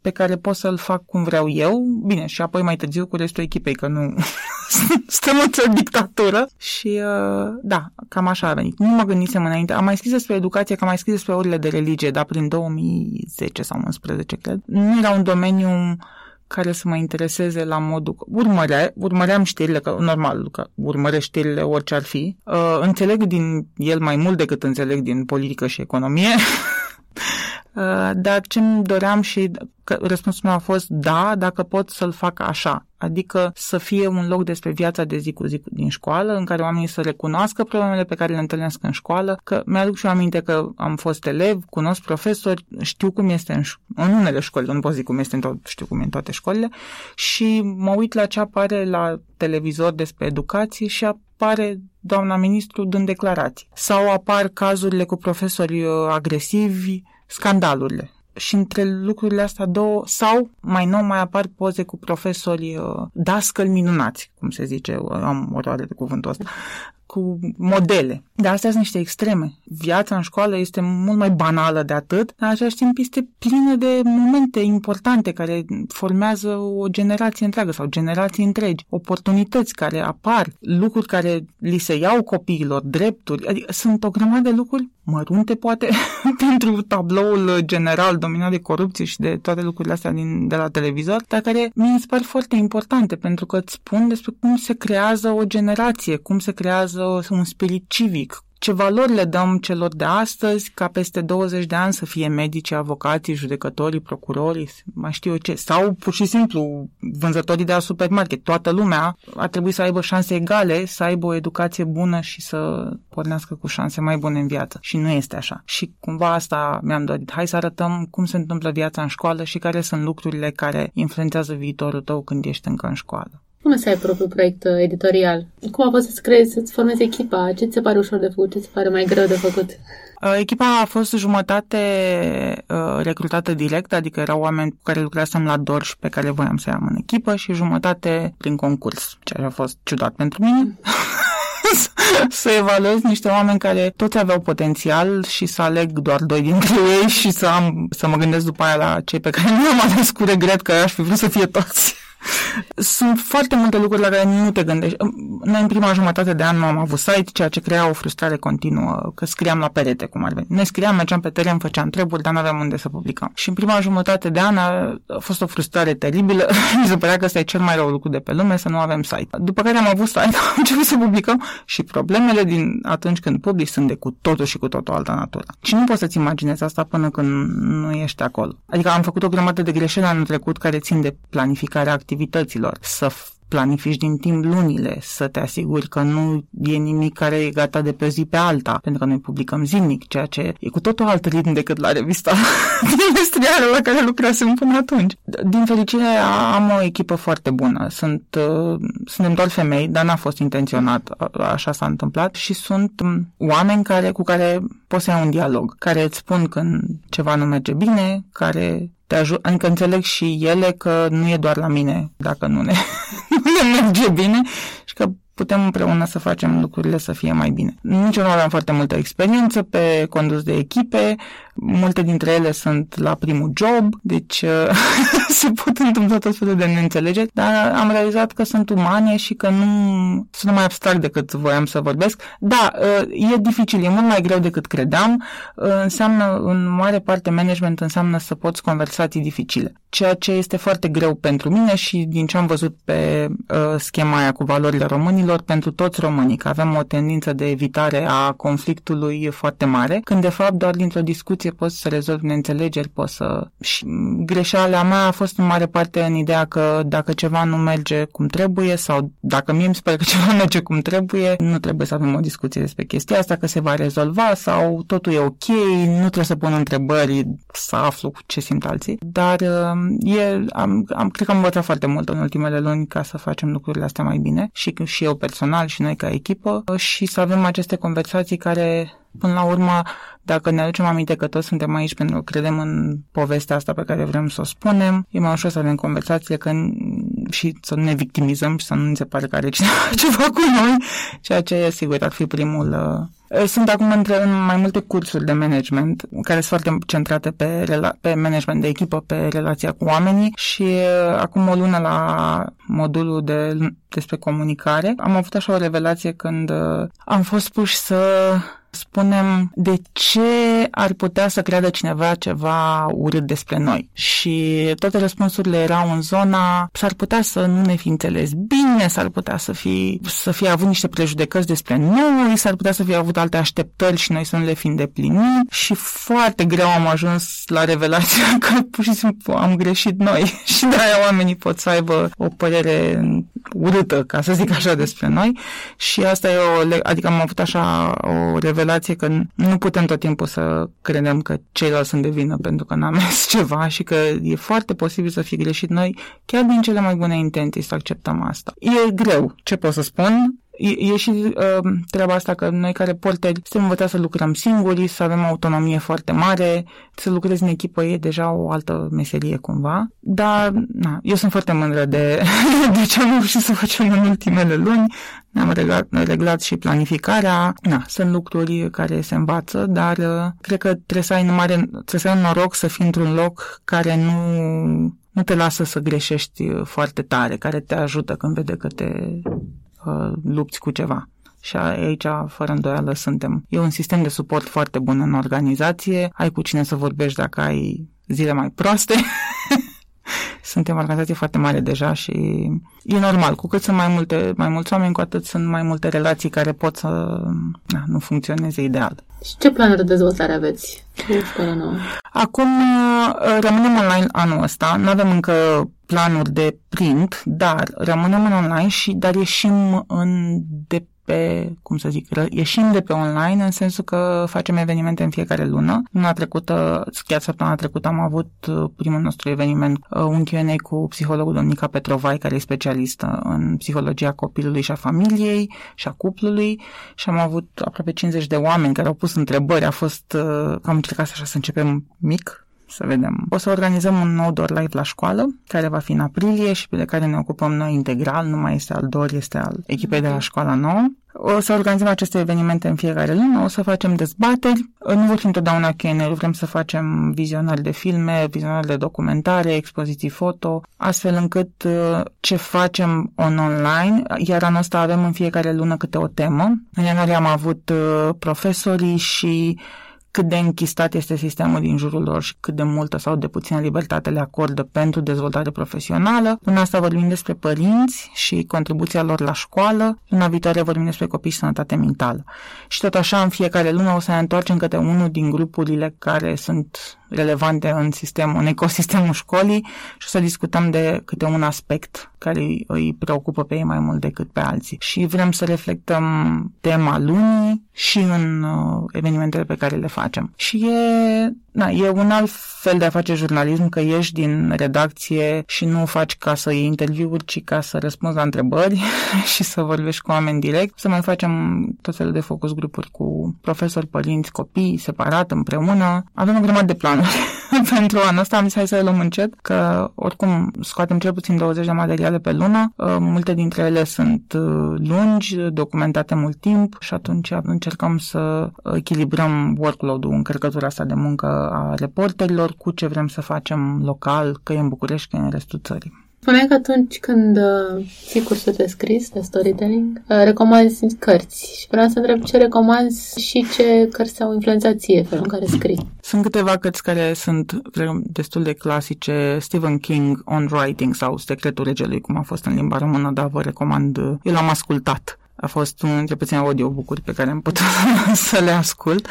pe care pot să-l fac cum vreau eu, bine, și apoi mai târziu cu restul echipei, că nu *laughs* stăm într-o dictatură. Și uh, da, cam așa a venit. Nu mă gândisem înainte. Am mai scris despre educație, că am mai scris despre orele de religie, dar prin 2010 sau 2011, cred. Nu era un domeniu care să mă intereseze la modul... Urmărea, urmăream știrile, că normal, că urmărești știrile orice ar fi. Uh, înțeleg din el mai mult decât înțeleg din politică și economie. *laughs* Uh, dar ce-mi doream și răspunsul meu a fost da, dacă pot să-l fac așa. Adică să fie un loc despre viața de zi cu zi din școală, în care oamenii să recunoască problemele pe care le întâlnesc în școală, că mi-aduc și eu aminte că am fost elev, cunosc profesori, știu cum este în, în unele școli, nu pot zic cum este în tot, știu cum e în toate școlile, și mă uit la ce apare la televizor despre educație și apare doamna ministru dând declarații. Sau apar cazurile cu profesori uh, agresivi, scandalurile. Și între lucrurile astea două, sau mai nou mai apar poze cu profesori uh, dascăli minunați, cum se zice, am oroare de cuvântul ăsta, cu modele. Dar astea sunt niște extreme. Viața în școală este mult mai banală de atât, dar în același timp este plină de momente importante care formează o generație întreagă sau generații întregi, oportunități care apar, lucruri care li se iau copiilor, drepturi, adică sunt o grămadă de lucruri mărunte, poate, *laughs* pentru tabloul general dominat de corupție și de toate lucrurile astea din, de la televizor, dar care mi se par foarte importante, pentru că îți spun despre cum se creează o generație, cum se creează un spirit civic, ce valori le dăm celor de astăzi ca peste 20 de ani să fie medici, avocații, judecătorii, procurorii, mai știu eu ce, sau pur și simplu vânzătorii de la supermarket. Toată lumea ar trebui să aibă șanse egale, să aibă o educație bună și să pornească cu șanse mai bune în viață. Și nu este așa. Și cumva asta mi-am dorit. Hai să arătăm cum se întâmplă viața în școală și care sunt lucrurile care influențează viitorul tău când ești încă în școală. Cum să ai propriul proiect uh, editorial? Cum a fost să-ți creezi, să-ți formezi echipa? Ce ți se pare ușor de făcut? Ce ți se pare mai greu de făcut? Uh, echipa a fost jumătate uh, recrutată direct, adică erau oameni cu care lucrasem la Dorș pe care voiam să am în echipă și jumătate prin concurs, ceea ce a fost ciudat pentru mine. *laughs* să evaluez niște oameni care toți aveau potențial și să aleg doar doi dintre ei și să, am, să mă gândesc după aia la cei pe care nu am ales cu regret că aș fi vrut să fie toți. Sunt foarte multe lucruri la care nu te gândești. Noi în prima jumătate de an nu am avut site, ceea ce crea o frustrare continuă, că scriam la perete, cum ar veni. Ne scriam, mergeam pe teren, făceam treburi, dar nu aveam unde să publicăm. Și în prima jumătate de an a fost o frustrare teribilă. *laughs* Mi se părea că ăsta e cel mai rău lucru de pe lume, să nu avem site. După care am avut site, *laughs* am început să publicăm și problemele din atunci când publici sunt de cu totul și cu totul altă natură. Și nu poți să-ți imaginezi asta până când nu ești acolo. Adică am făcut o grămadă de greșeli anul trecut care țin de planificarea activităților, să planifici din timp lunile, să te asiguri că nu e nimic care e gata de pe zi pe alta, pentru că noi publicăm zilnic, ceea ce e cu totul alt ritm decât la revista *laughs* trimestrială la care lucrasem până atunci. Din fericire am o echipă foarte bună. Sunt, uh, suntem doar femei, dar n-a fost intenționat, așa s-a întâmplat și sunt um, oameni care, cu care poți să ai un dialog, care îți spun când ceva nu merge bine, care te ajut, adică înțeleg și ele că nu e doar la mine dacă nu ne, *laughs* nu ne merge bine. și că putem împreună să facem lucrurile să fie mai bine. Nici eu nu aveam foarte multă experiență pe condus de echipe, multe dintre ele sunt la primul job, deci *laughs* se pot întâmpla tot felul de neînțelegeri, dar am realizat că sunt umane și că nu sunt mai abstract decât voiam să vorbesc. Da, e dificil, e mult mai greu decât credeam, înseamnă, în mare parte, management înseamnă să poți conversații dificile, ceea ce este foarte greu pentru mine și din ce am văzut pe schema aia cu valorile românilor, conflictelor pentru toți românii, că avem o tendință de evitare a conflictului foarte mare, când de fapt doar dintr-o discuție poți să rezolvi neînțelegeri, poți să... Și greșeala mea a fost în mare parte în ideea că dacă ceva nu merge cum trebuie sau dacă mie îmi se pare că *laughs* ceva merge cum trebuie, nu trebuie să avem o discuție despre chestia asta, că se va rezolva sau totul e ok, nu trebuie să pun întrebări să aflu ce simt alții. Dar uh, e, am, am, cred că am învățat foarte mult în ultimele luni ca să facem lucrurile astea mai bine și, și eu personal și noi ca echipă și să avem aceste conversații care Până la urmă, dacă ne aducem aminte că toți suntem aici pentru că credem în povestea asta pe care vrem să o spunem, e mai ușor să avem conversație că și să nu ne victimizăm și să nu ne se pare că are cineva *laughs* ceva cu noi, ceea ce, sigur, ar fi primul uh, sunt acum între, în mai multe cursuri de management care sunt foarte centrate pe, rela- pe management de echipă, pe relația cu oamenii și uh, acum o lună la modulul de, despre comunicare am avut așa o revelație când uh, am fost puși să spunem de ce ar putea să creadă cineva ceva urât despre noi. Și toate răspunsurile erau în zona s-ar putea să nu ne fi înțeles bine, s-ar putea să fi, să fie avut niște prejudecăți despre noi, s-ar putea să fie avut alte așteptări și noi să nu le fi îndeplinit. Și foarte greu am ajuns la revelația *laughs* că pur și simplu am greșit noi. *laughs* Și de aia oamenii pot să aibă o părere urâtă, ca să zic așa, despre noi. Și asta e o, adică am avut așa o revelație că nu putem tot timpul să credem că ceilalți sunt de vină pentru că n-am *laughs* mers ceva și că e foarte posibil să fi greșit. Noi, chiar din cele mai bune intenții să acceptăm asta. E greu, ce pot să spun, E, e și uh, treaba asta că noi care porteri suntem învățați să lucrăm singuri, să avem autonomie foarte mare, să lucrezi în echipă e deja o altă meserie cumva. Dar na, eu sunt foarte mândră de, *laughs* de ce am reușit să facem în ultimele luni. Ne-am reglat, reglat și planificarea. Na, sunt lucruri care se învață, dar uh, cred că trebuie să ai, mare, trebuie să ai noroc să fii într-un loc care nu nu te lasă să greșești foarte tare, care te ajută când vede că te uh, lupți cu ceva. Și aici, fără îndoială, suntem. E un sistem de suport foarte bun în organizație, ai cu cine să vorbești dacă ai zile mai proaste *laughs* suntem o organizație foarte mare deja și e normal. Cu cât sunt mai, multe, mai mulți oameni, cu atât sunt mai multe relații care pot să na, nu funcționeze ideal. Și ce planuri de dezvoltare aveți cu școala nouă? Acum uh, rămânem online anul ăsta, nu avem încă planuri de print, dar rămânem în online și dar ieșim în de pe, cum să zic, ieșim de pe online în sensul că facem evenimente în fiecare lună. Luna trecută, chiar săptămâna trecută am avut uh, primul nostru eveniment, uh, un Q&A cu psihologul Dominica Petrovai, care e specialistă în psihologia copilului și a familiei și a cuplului și am avut aproape 50 de oameni care au pus întrebări. A fost, uh, am încercat așa să începem mic, să vedem. O să organizăm un nou Door Live la școală, care va fi în aprilie și pe de care ne ocupăm noi integral, nu mai este al Dor, este al echipei de la școala nouă. O să organizăm aceste evenimente în fiecare lună, o să facem dezbateri, nu vor fi întotdeauna q vrem să facem vizionări de filme, vizionări de documentare, expoziții foto, astfel încât uh, ce facem on online, iar anul ăsta avem în fiecare lună câte o temă. În ianuarie am avut uh, profesorii și cât de închistat este sistemul din jurul lor și cât de multă sau de puțină libertate le acordă pentru dezvoltare profesională. Luna asta vorbim despre părinți și contribuția lor la școală. Luna viitoare vorbim despre copii și sănătate mentală. Și tot așa, în fiecare lună o să ne întoarcem către unul din grupurile care sunt relevante în sistem, în ecosistemul școlii și o să discutăm de câte un aspect care îi preocupă pe ei mai mult decât pe alții. Și vrem să reflectăm tema lunii și în uh, evenimentele pe care le facem. Și e, na, e un alt fel de a face jurnalism, că ieși din redacție și nu faci ca să iei interviuri, ci ca să răspunzi la întrebări *laughs* și să vorbești cu oameni direct. Să mai facem tot felul de focus grupuri cu profesori, părinți, copii, separat, împreună. Avem o grămadă de planuri *laughs* pentru anul ăsta. Am zis hai să le luăm încet, că oricum scoatem cel puțin 20 de materiale pe lună. Uh, multe dintre ele sunt uh, lungi, documentate mult timp și atunci încercăm să echilibrăm workload-ul, încărcătura asta de muncă a reporterilor cu ce vrem să facem local, că e în București, că e în restul țării. Spuneai că atunci când uh, ții cursul de scris, de storytelling, uh, recomanzi cărți și vreau să întreb ce recomanzi și ce cărți au influențat ție felul în care scrii. Sunt câteva cărți care sunt destul de clasice, Stephen King, On Writing sau Secretul Regelui, cum a fost în limba română, dar vă recomand, eu l-am ascultat a fost unul dintre puține audiobook-uri pe care am putut *laughs* să le ascult.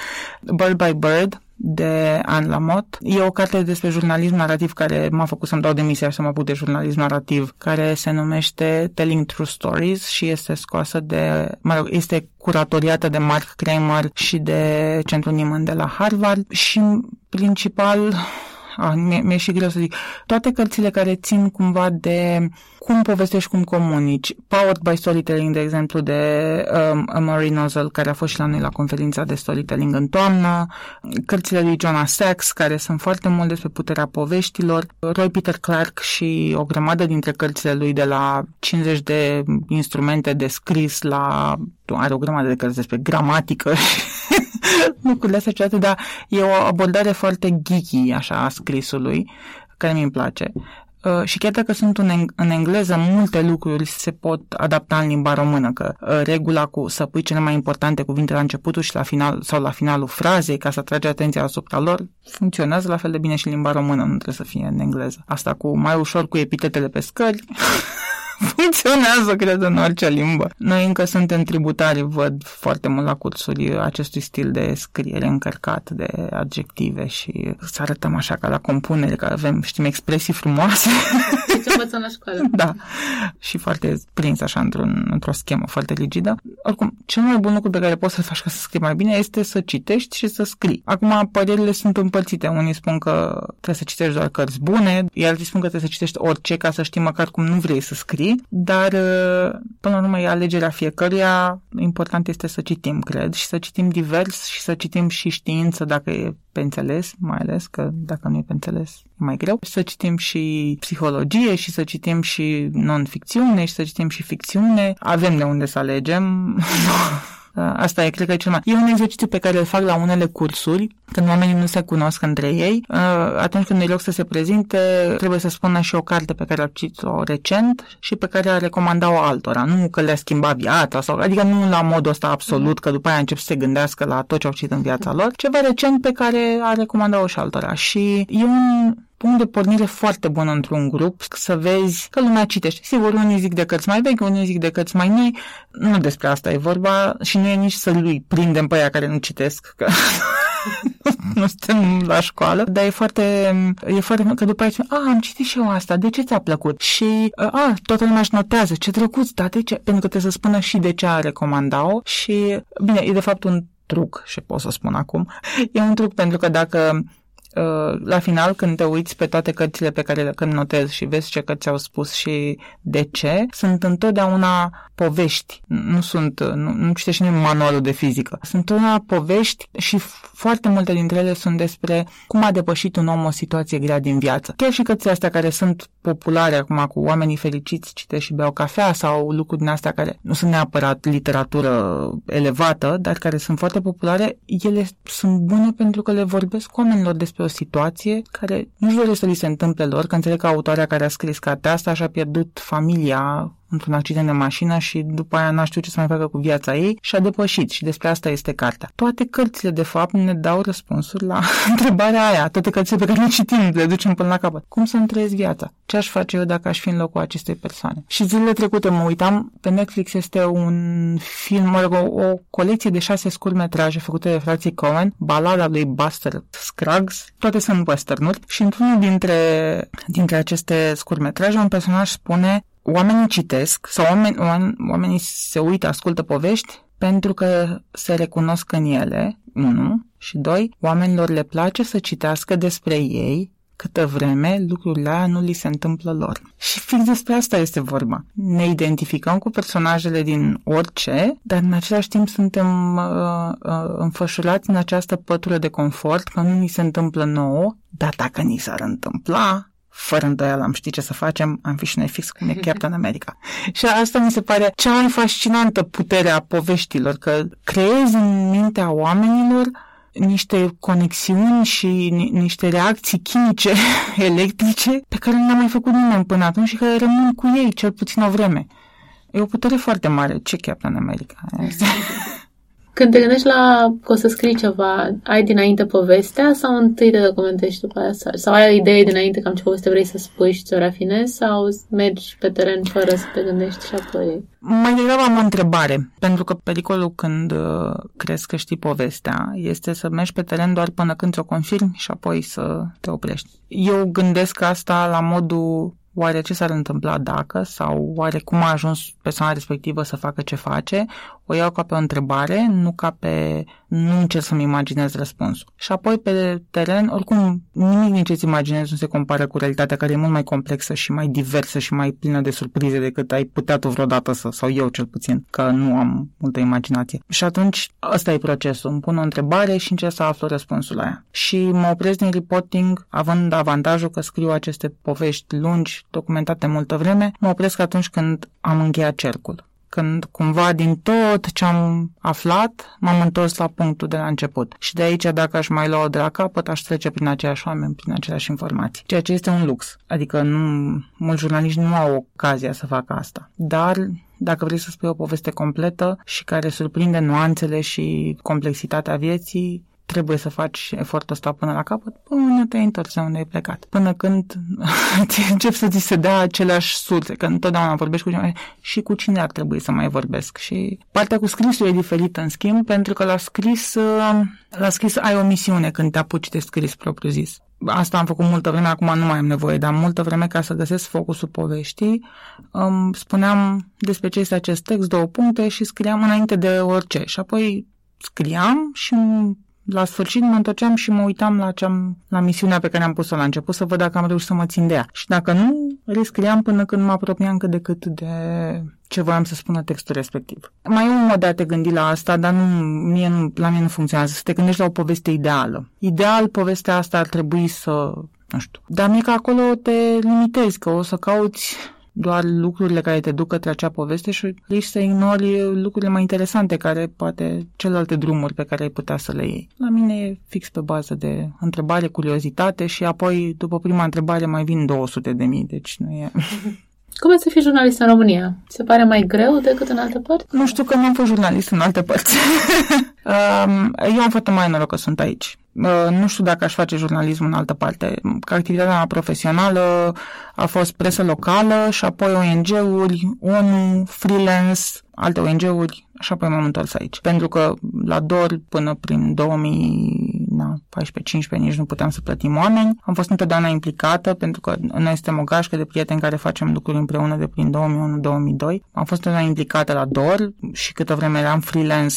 Bird by Bird, de Anne Lamott. E o carte despre jurnalism narrativ care m-a făcut să-mi dau demisia și să mă apuc de jurnalism narrativ, care se numește Telling True Stories și este scoasă de, mă rog, este curatoriată de Mark Kramer și de Centrul Nieman de la Harvard și principal ah, mi-e, mi-e și greu să zic, toate cărțile care țin cumva de cum povestești, cum comunici. Powered by Storytelling, de exemplu, de um, Marie Nozzle, care a fost și la noi la conferința de storytelling în toamnă, cărțile lui Jonah Sachs, care sunt foarte mult despre puterea poveștilor, Roy Peter Clark și o grămadă dintre cărțile lui de la 50 de instrumente de scris la are o grămadă de cărți despre gramatică și *laughs* *laughs* lucrurile astea, dar e o abordare foarte geeky, așa, a scrisului, care mi-mi place. Uh, și chiar dacă sunt în, în engleză, multe lucruri se pot adapta în limba română, că uh, regula cu să pui cele mai importante cuvinte la începutul și la final sau la finalul frazei ca să atragi atenția asupra lor, funcționează la fel de bine și în limba română, nu trebuie să fie în engleză. Asta cu mai ușor cu epitetele pe scări, *laughs* funcționează, cred, în orice limbă. Noi încă suntem tributari, văd foarte mult la cursuri acestui stil de scriere încărcat de adjective și să arătăm așa ca la compunere, că avem, știm, expresii frumoase. Ce învățăm la școală. *laughs* Da. Și foarte prins așa într-un, într-o schemă foarte rigidă. Oricum, cel mai bun lucru pe care poți să-l faci ca să scrii mai bine este să citești și să scrii. Acum, părerile sunt împărțite. Unii spun că trebuie să citești doar cărți bune, iar alții spun că trebuie să citești orice ca să știi măcar cum nu vrei să scrii zi, dar uh, până la urmă e alegerea fiecăruia. Important este să citim, cred, și să citim divers și să citim și știință dacă e pe înțeles, mai ales că dacă nu e pe înțeles e mai greu. Să citim și psihologie și să citim și non-ficțiune și să citim și ficțiune. Avem de unde să alegem. *laughs* Uh, asta e, cred că e cel mai... E un exercițiu pe care îl fac la unele cursuri, când oamenii nu se cunosc între ei. Uh, atunci când îi loc să se prezinte, trebuie să spună și o carte pe care a citit-o recent și pe care a recomandat-o altora. Nu că le-a schimbat viața, sau, adică nu la modul ăsta absolut, că după aia încep să se gândească la tot ce au citit în viața lor. Ceva recent pe care a recomandat-o și altora. Și e un punct de pornire foarte bun într-un grup, să vezi că lumea citește. Sigur, unii zic de cărți mai vechi, unii zic de cărți mai noi, nu despre asta e vorba și nu e nici să lui prindem pe aia care nu citesc, că *laughs* nu suntem la școală, dar e foarte, e foarte că după aceea, a, am citit și eu asta, de ce ți-a plăcut? Și, a, toată lumea își notează, ce drăguț, da, de ce? Pentru că trebuie să spună și de ce a recomandat-o și, bine, e de fapt un truc, și pot să spun acum, *laughs* e un truc pentru că dacă Uh, la final, când te uiți pe toate cărțile pe care când notezi și vezi ce cărți au spus și de ce, sunt întotdeauna povești. Nu sunt, nu, nu citești nimeni manualul de fizică. Sunt întotdeauna povești și foarte multe dintre ele sunt despre cum a depășit un om o situație grea din viață. Chiar și cărțile astea care sunt populare acum cu oamenii fericiți, citești și beau cafea sau lucruri din astea care nu sunt neapărat literatură elevată, dar care sunt foarte populare, ele sunt bune pentru că le vorbesc oamenilor despre o situație care nu-și doresc să li se întâmple lor, că înțeleg că autoarea care a scris cartea asta și-a pierdut familia într-un accident de mașină și după aia n-a știut ce să mai facă cu viața ei și a depășit și despre asta este cartea. Toate cărțile, de fapt, ne dau răspunsuri la *laughs* întrebarea aia. Toate cărțile pe care le citim, le ducem până la capăt. Cum să-mi trăiesc viața? Ce aș face eu dacă aș fi în locul acestei persoane? Și zilele trecute mă uitam, pe Netflix este un film, mă rog, o, o colecție de șase scurmetraje făcute de frații Cohen, balada lui Buster Scruggs, toate sunt westernuri și într-unul dintre, dintre aceste scurmetraje un personaj spune oamenii citesc sau oameni, oamenii se uită, ascultă povești pentru că se recunosc în ele, unu, și doi, oamenilor le place să citească despre ei câtă vreme lucrurile aia nu li se întâmplă lor. Și fix despre asta este vorba. Ne identificăm cu personajele din orice, dar în același timp suntem uh, uh, înfășurați în această pătură de confort că nu ni se întâmplă nouă, dar dacă ni s-ar întâmpla, fără îndoială am ști ce să facem, am fi și noi fix cum e *laughs* Captain America. și asta mi se pare cea mai fascinantă putere a poveștilor, că creezi în mintea oamenilor niște conexiuni și ni- niște reacții chimice, *laughs* electrice, pe care nu le-a mai făcut nimeni până atunci și care rămân cu ei cel puțin o vreme. E o putere foarte mare. Ce Captain America? *laughs* Când te gândești la că o să scrii ceva, ai dinainte povestea sau întâi te documentezi și după aia? Sau ai o idee dinainte cam ce poveste vrei să spui și ți-o rafinezi sau mergi pe teren fără să te gândești și apoi... Mai degrabă am o întrebare, pentru că pericolul când uh, crezi că știi povestea este să mergi pe teren doar până când ți-o confirmi și apoi să te oprești. Eu gândesc asta la modul oare ce s-ar întâmpla dacă sau oare cum a ajuns persoana respectivă să facă ce face, o iau ca pe o întrebare, nu ca pe nu încerc să-mi imaginez răspunsul. Și apoi pe teren, oricum, nimic din ce-ți imaginezi nu se compară cu realitatea care e mult mai complexă și mai diversă și mai plină de surprize decât ai putea tu vreodată să, sau eu cel puțin, că nu am multă imaginație. Și atunci, ăsta e procesul. Îmi pun o întrebare și încerc să aflu răspunsul la ea. Și mă opresc din reporting, având avantajul că scriu aceste povești lungi, documentate multă vreme, mă opresc atunci când am încheiat cercul când cumva din tot ce am aflat m-am întors la punctul de la început. Și de aici, dacă aș mai lua-o de la capăt, aș trece prin aceiași oameni, prin aceleași informații. Ceea ce este un lux. Adică nu, mulți jurnaliști nu au ocazia să facă asta. Dar dacă vrei să spui o poveste completă și care surprinde nuanțele și complexitatea vieții, trebuie să faci efortul ăsta până la capăt, până te-ai întors unde ai plecat. Până când *laughs* încep să ți se dea aceleași surse, că întotdeauna vorbești cu cineva și cu cine ar trebui să mai vorbesc. Și partea cu scrisul e diferită, în schimb, pentru că la scris, la scris ai o misiune când te apuci de scris propriu-zis. Asta am făcut multă vreme, acum nu mai am nevoie, dar multă vreme ca să găsesc focusul poveștii, îmi spuneam despre ce este acest text, două puncte și scriam înainte de orice. Și apoi scriam și la sfârșit mă întorceam și mă uitam la, ce la misiunea pe care am pus-o la început să văd dacă am reușit să mă țin de ea. Și dacă nu, rescriam până când mă apropiam cât de cât de ce voiam să spună textul respectiv. Mai e un mod de a te gândi la asta, dar nu, mie nu, la mine nu funcționează. Să te gândești la o poveste ideală. Ideal, povestea asta ar trebui să nu știu. Dar mie că acolo te limitezi, că o să cauți doar lucrurile care te duc către acea poveste și riști să ignori lucrurile mai interesante care poate celelalte drumuri pe care ai putea să le iei. La mine e fix pe bază de întrebare, curiozitate și apoi după prima întrebare mai vin 200 de mii, deci nu e... *laughs* Cum e să fii jurnalist în România? Se pare mai greu decât în alte părți? Nu știu că nu am fost jurnalist în alte părți. *laughs* Um, eu am fost mai noroc că sunt aici. Uh, nu știu dacă aș face jurnalism în altă parte. Că activitatea mea profesională a fost presă locală și apoi ONG-uri, ONU, freelance, alte ONG-uri și apoi m-am întors aici. Pentru că la DOR până prin 2014-15 nici nu puteam să plătim oameni. Am fost întotdeauna implicată pentru că noi suntem o gașcă de prieteni care facem lucruri împreună de prin 2001-2002. Am fost întotdeauna implicată la DOR și câtă vreme eram freelance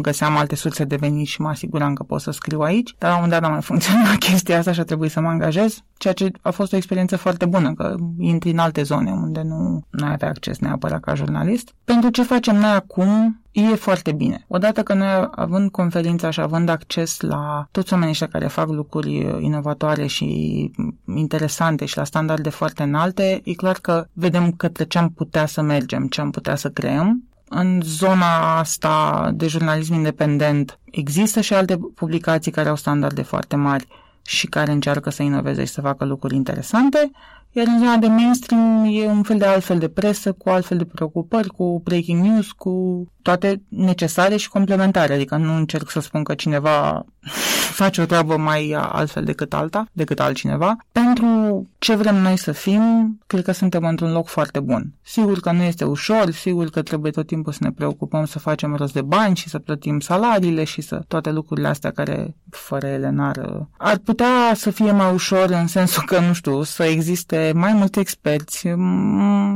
găseam alte surse de venit și mă asiguram că pot să scriu aici, dar la un moment dat n-a mai funcționat *laughs* chestia asta și a trebuit să mă angajez, ceea ce a fost o experiență foarte bună, că intri în alte zone unde nu, nu ai avea acces neapărat ca jurnalist. Pentru ce facem noi acum, e foarte bine. Odată că noi, având conferința și având acces la toți oamenii ăștia care fac lucruri inovatoare și interesante și la standarde foarte înalte, e clar că vedem către ce am putea să mergem, ce am putea să creăm în zona asta de jurnalism independent există și alte publicații care au standarde foarte mari și care încearcă să inoveze și să facă lucruri interesante, iar în zona de mainstream e un fel de altfel de presă, cu altfel de preocupări, cu breaking news, cu toate necesare și complementare. Adică nu încerc să spun că cineva *laughs* face o treabă mai altfel decât alta, decât altcineva. Pentru ce vrem noi să fim, cred că suntem într-un loc foarte bun. Sigur că nu este ușor, sigur că trebuie tot timpul să ne preocupăm să facem rost de bani și să plătim salariile și să toate lucrurile astea care fără ele n-ar... Ar putea să fie mai ușor în sensul că, nu știu, să existe mai mulți experți,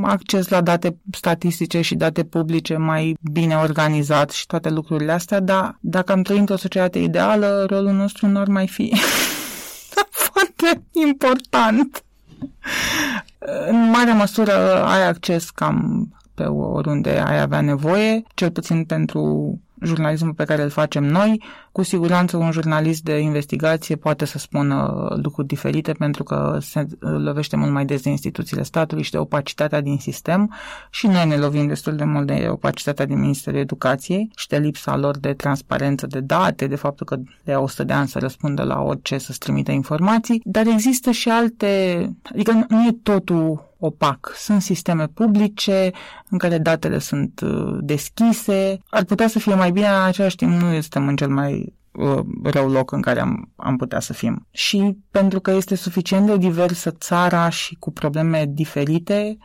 acces la date statistice și date publice mai bine organizat și toate lucrurile astea, dar dacă am trăit într-o societate ideală, rolul nostru nu ar mai fi *laughs* foarte important. În mare măsură ai acces cam pe oriunde ai avea nevoie, cel puțin pentru jurnalismul pe care îl facem noi, cu siguranță un jurnalist de investigație poate să spună lucruri diferite pentru că se lovește mult mai des de instituțiile statului și de opacitatea din sistem. Și noi ne lovim destul de mult de opacitatea din Ministerul Educației și de lipsa lor de transparență de date, de faptul că le au 100 de ani să răspundă la orice, să-ți trimite informații, dar există și alte, adică nu e totul opac. Sunt sisteme publice în care datele sunt uh, deschise. Ar putea să fie mai bine, în același timp nu suntem în cel mai uh, rău loc în care am, am putea să fim. Și pentru că este suficient de diversă țara și cu probleme diferite,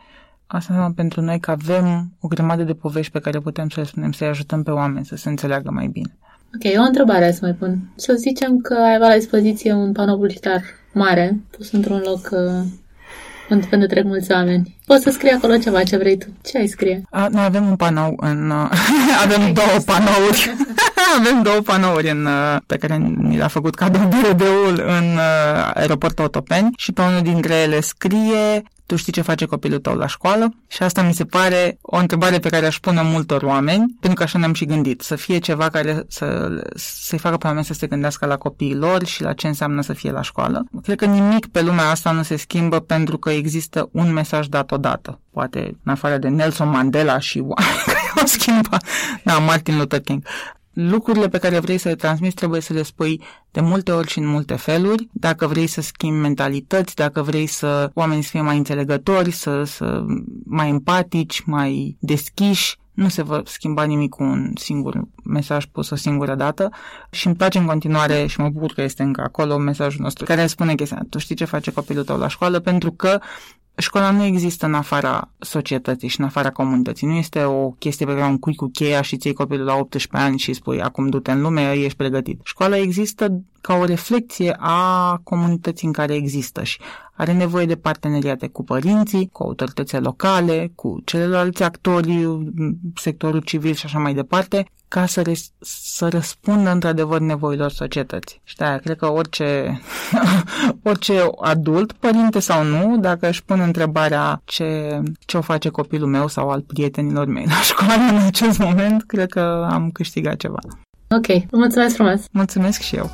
asta înseamnă pentru noi că avem o grămadă de povești pe care putem să le spunem, să-i ajutăm pe oameni să se înțeleagă mai bine. Ok, o întrebare să mai pun. Să zicem că ai avea la dispoziție un panou publicitar mare, pus într-un loc uh, unde, unde trec mulți oameni. Poți să scrii acolo ceva ce vrei tu. Ce ai scrie? A, noi avem un panou în... Uh, *laughs* avem două panouri. *laughs* avem două panouri în, uh, pe care ni le-a făcut cadou BRD-ul în uh, aeroportul Otopeni și pe unul dintre ele scrie tu știi ce face copilul tău la școală? Și asta mi se pare o întrebare pe care aș pune multor oameni, pentru că așa ne-am și gândit, să fie ceva care să, să-i facă pe oameni să se gândească la copiii lor și la ce înseamnă să fie la școală. Cred că nimic pe lumea asta nu se schimbă pentru că există un mesaj dat odată. Poate în afară de Nelson Mandela și oameni *laughs* care o schimbă, da, Martin Luther King lucrurile pe care vrei să le transmiți trebuie să le spui de multe ori și în multe feluri. Dacă vrei să schimbi mentalități, dacă vrei să oamenii să fie mai înțelegători, să, să mai empatici, mai deschiși, nu se va schimba nimic cu un singur mesaj pus o singură dată. Și îmi place în continuare și mă bucur că este încă acolo mesajul nostru care spune chestia, tu știi ce face copilul tău la școală? Pentru că școala nu există în afara societății și în afara comunității. Nu este o chestie pe care o cui cu cheia și ții copilul la 18 ani și spui acum du-te în lume, ești pregătit. Școala există ca o reflecție a comunității în care există și are nevoie de parteneriate cu părinții, cu autoritățile locale, cu celelalte actori, sectorul civil și așa mai departe, ca să, res- să răspundă într-adevăr nevoilor societății. Și de cred că orice, *laughs* orice adult, părinte sau nu, dacă își pune întrebarea ce, ce o face copilul meu sau al prietenilor mei la *laughs* școală în acest moment, cred că am câștigat ceva. Ok, mulțumesc frumos! Mulțumesc și eu!